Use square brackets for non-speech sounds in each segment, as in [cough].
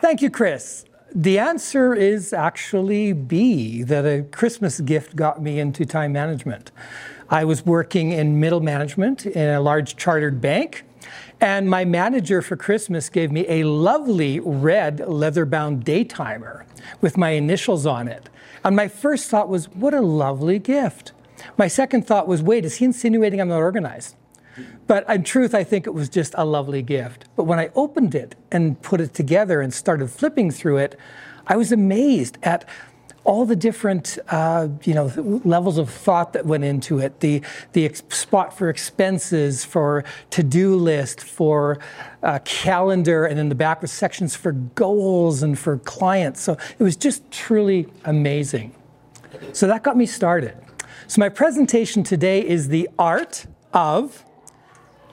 Thank you, Chris. The answer is actually B, that a Christmas gift got me into time management. I was working in middle management in a large chartered bank, and my manager for Christmas gave me a lovely red leather bound day timer with my initials on it. And my first thought was, what a lovely gift. My second thought was, wait, is he insinuating I'm not organized? But in truth, I think it was just a lovely gift. But when I opened it and put it together and started flipping through it, I was amazed at all the different uh, you know levels of thought that went into it. The the ex- spot for expenses for to-do list for uh, calendar and in the back with sections for goals and for clients. So it was just truly amazing. So that got me started. So my presentation today is the art of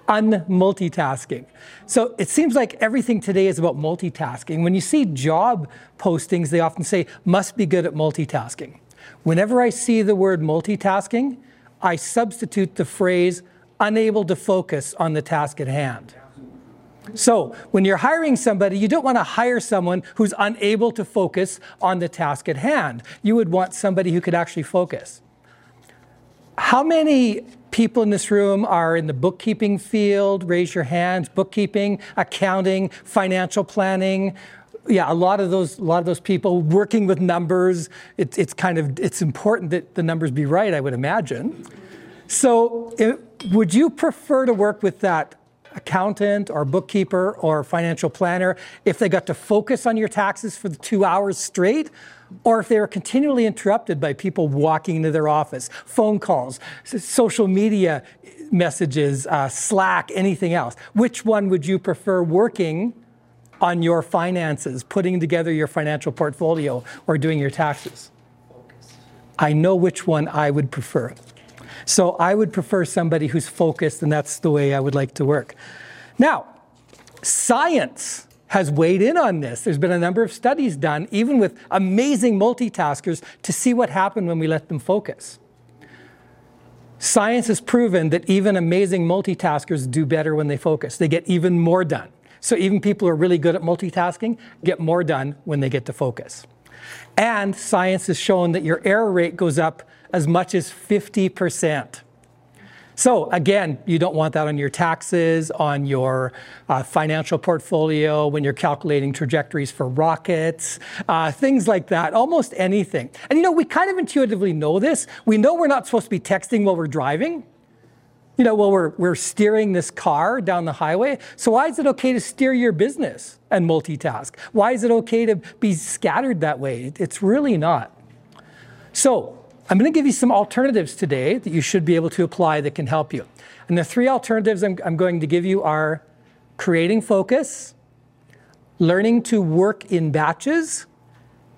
unmultitasking. So it seems like everything today is about multitasking. When you see job postings, they often say, must be good at multitasking. Whenever I see the word multitasking, I substitute the phrase unable to focus on the task at hand. So, when you're hiring somebody, you don't want to hire someone who's unable to focus on the task at hand. You would want somebody who could actually focus. How many people in this room are in the bookkeeping field? Raise your hands. Bookkeeping, accounting, financial planning. Yeah, a lot of those, a lot of those people working with numbers. It, it's kind of, it's important that the numbers be right. I would imagine. So, it, would you prefer to work with that accountant or bookkeeper or financial planner if they got to focus on your taxes for the two hours straight? Or if they were continually interrupted by people walking into their office, phone calls, social media messages, uh, Slack, anything else. Which one would you prefer working on your finances, putting together your financial portfolio, or doing your taxes? I know which one I would prefer. So I would prefer somebody who's focused, and that's the way I would like to work. Now, science has weighed in on this. There's been a number of studies done, even with amazing multitaskers, to see what happened when we let them focus. Science has proven that even amazing multitaskers do better when they focus. They get even more done. So even people who are really good at multitasking get more done when they get to focus. And science has shown that your error rate goes up as much as 50%. So again, you don't want that on your taxes, on your uh, financial portfolio, when you're calculating trajectories for rockets, uh, things like that, almost anything. And you know, we kind of intuitively know this. We know we're not supposed to be texting while we're driving. You know, well, we're, we're steering this car down the highway. So why is it okay to steer your business and multitask? Why is it okay to be scattered that way? It's really not. So I'm going to give you some alternatives today that you should be able to apply that can help you. And the three alternatives I'm, I'm going to give you are creating focus, learning to work in batches,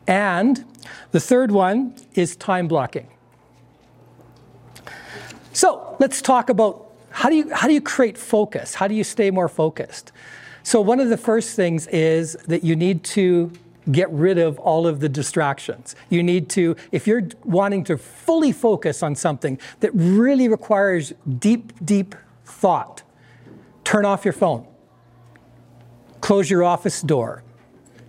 and the third one is time blocking. So let's talk about how do you, how do you create focus? How do you stay more focused? So, one of the first things is that you need to get rid of all of the distractions. You need to, if you're wanting to fully focus on something that really requires deep, deep thought, turn off your phone, close your office door,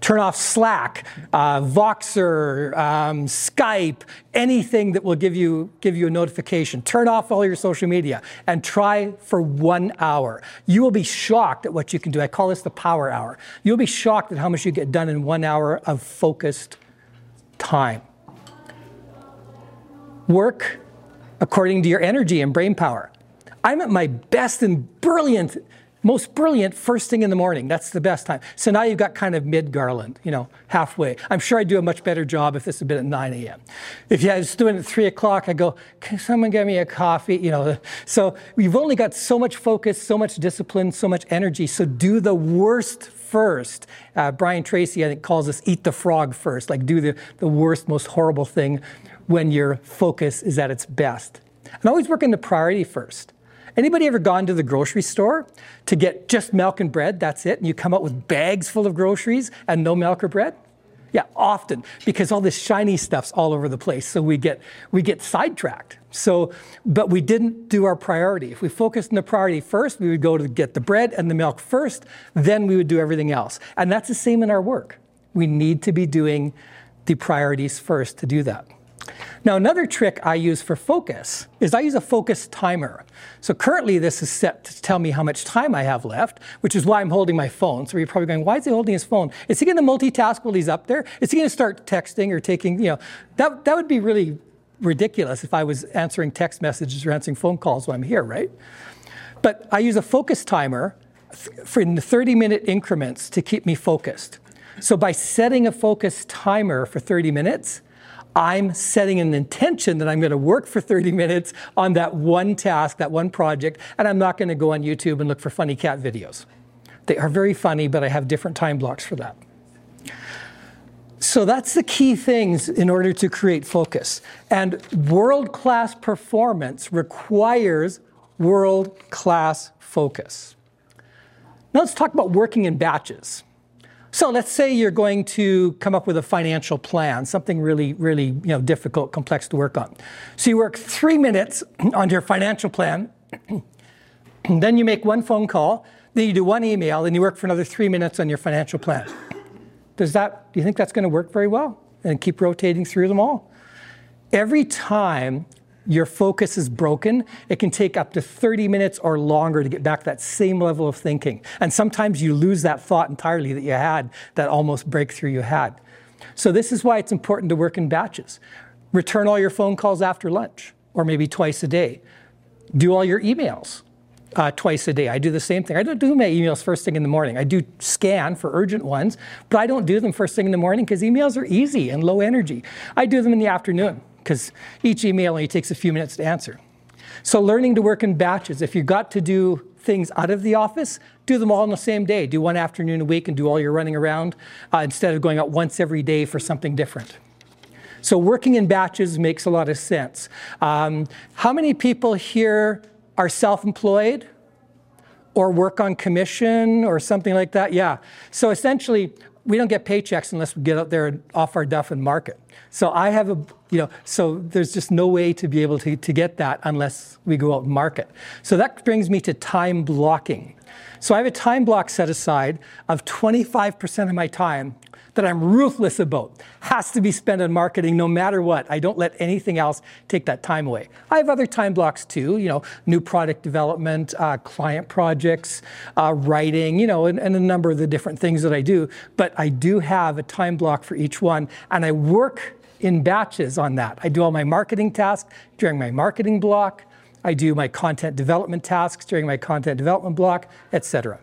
turn off Slack, uh, Voxer, um, Skype, anything that will give you, give you a notification. Turn off all your social media and try for one hour. You will be shocked at what you can do. I call this the power hour. You'll be shocked at how much you get done in one hour of focused time. Work according to your energy and brain power. I'm at my best and brilliant most brilliant first thing in the morning. That's the best time. So now you've got kind of mid Garland, you know, halfway. I'm sure I'd do a much better job if this had been at 9 a.m. If I was doing it at 3 o'clock, I'd go, can someone get me a coffee? You know, so you've only got so much focus, so much discipline, so much energy. So do the worst first. Uh, Brian Tracy, I think, calls this eat the frog first. Like do the, the worst, most horrible thing when your focus is at its best. And always work in the priority first. Anybody ever gone to the grocery store to get just milk and bread? That's it. And you come out with bags full of groceries and no milk or bread? Yeah, often because all this shiny stuff's all over the place. So we get we get sidetracked. So, but we didn't do our priority. If we focused on the priority first, we would go to get the bread and the milk first, then we would do everything else. And that's the same in our work. We need to be doing the priorities first to do that. Now, another trick I use for focus is I use a focus timer. So currently, this is set to tell me how much time I have left, which is why I'm holding my phone. So you're probably going, why is he holding his phone? Is he going to multitask while he's up there? Is he going to start texting or taking, you know, that, that would be really ridiculous if I was answering text messages or answering phone calls while I'm here, right? But I use a focus timer for in 30 minute increments to keep me focused. So by setting a focus timer for 30 minutes, I'm setting an intention that I'm going to work for 30 minutes on that one task, that one project, and I'm not going to go on YouTube and look for funny cat videos. They are very funny, but I have different time blocks for that. So that's the key things in order to create focus. And world class performance requires world class focus. Now let's talk about working in batches. So let's say you're going to come up with a financial plan, something really, really you know, difficult, complex to work on. So you work three minutes [clears throat] on your financial plan, [clears throat] then you make one phone call, then you do one email, and you work for another three minutes on your financial plan. Does that, do you think that's going to work very well? And keep rotating through them all? Every time your focus is broken, it can take up to 30 minutes or longer to get back that same level of thinking. And sometimes you lose that thought entirely that you had, that almost breakthrough you had. So, this is why it's important to work in batches. Return all your phone calls after lunch, or maybe twice a day. Do all your emails uh, twice a day. I do the same thing. I don't do my emails first thing in the morning. I do scan for urgent ones, but I don't do them first thing in the morning because emails are easy and low energy. I do them in the afternoon because each email only takes a few minutes to answer. So, learning to work in batches. If you've got to do things out of the office, do them all in the same day. Do one afternoon a week and do all your running around uh, instead of going out once every day for something different. So, working in batches makes a lot of sense. Um, how many people here are self employed? Or work on commission or something like that? Yeah. So essentially, we don't get paychecks unless we get out there and off our duff and market. So I have a, you know, so there's just no way to be able to, to get that unless we go out and market. So that brings me to time blocking. So I have a time block set aside of 25% of my time that I'm ruthless about. Has to be spent on marketing no matter what. I don't let anything else take that time away. I have other time blocks too, you know, new product development, uh, client projects, uh, writing, you know, and, and a number of the different things that I do. But I do have a time block for each one, and I work in batches on that. I do all my marketing tasks during my marketing block. I do my content development tasks during my content development block, etc.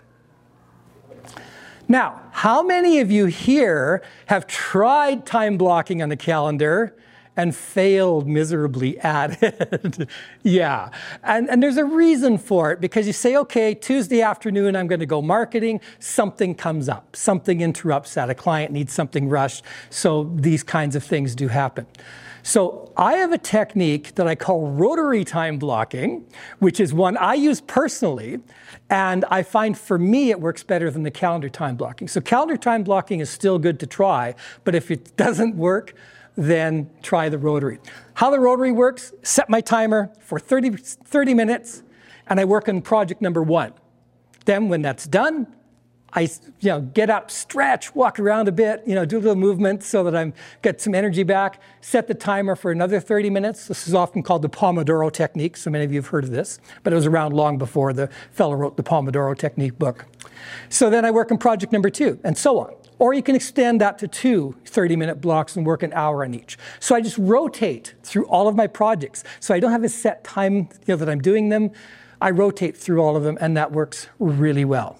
Now, how many of you here have tried time blocking on the calendar and failed miserably at [laughs] it? yeah. And, and there's a reason for it because you say, okay, Tuesday afternoon, I'm going to go marketing. Something comes up, something interrupts that. A client needs something rushed. So these kinds of things do happen. So I have a technique that I call rotary time blocking, which is one I use personally, and I find for me it works better than the calendar time blocking. So calendar time blocking is still good to try, but if it [laughs] doesn't work, then try the rotary. How the rotary works, set my timer for 30, 30 minutes, and I work on project number one. Then when that's done, I you know, get up, stretch, walk around a bit, you know, do a little movement so that I'm get some energy back, set the timer for another 30 minutes. This is often called the Pomodoro technique. So many of you have heard of this, but it was around long before the fellow wrote the Pomodoro technique book. So then I work on project number two, and so on. Or you can extend that to two 30 minute blocks and work an hour on each. So I just rotate through all of my projects. So I don't have a set time you know, that I'm doing them. I rotate through all of them, and that works really well.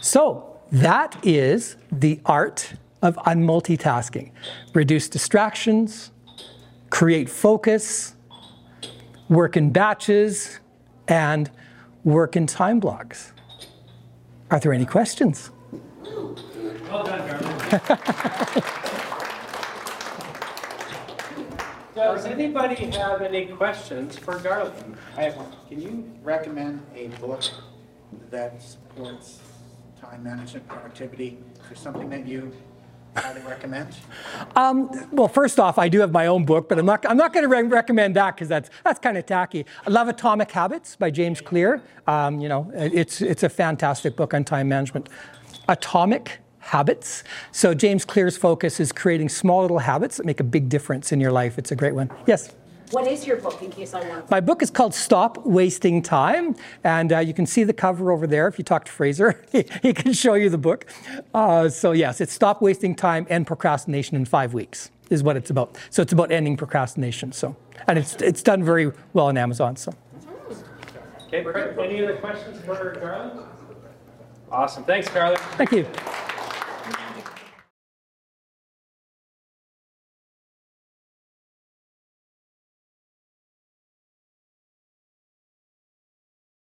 So that is the art of unmultitasking. Reduce distractions, create focus, work in batches, and work in time blocks. Are there any questions? Well done, [laughs] Does anybody have any questions for Garland? I have one. Can you recommend a book that supports time management, productivity? Is there something that you highly recommend? Um, well, first off, I do have my own book, but I'm not, I'm not going to re- recommend that because that's, that's kind of tacky. I love Atomic Habits by James Clear. Um, you know, it's, it's a fantastic book on time management. Atomic habits. So James Clear's focus is creating small little habits that make a big difference in your life. It's a great one. Yes. What is your book, in case I want? My book is called Stop Wasting Time, and uh, you can see the cover over there. If you talk to Fraser, [laughs] he, he can show you the book. Uh, so, yes, it's Stop Wasting Time and Procrastination in Five Weeks, is what it's about. So, it's about ending procrastination. So, and it's, it's done very well on Amazon. So, Okay, any other questions for Carla? Awesome, thanks, Carla. thank you.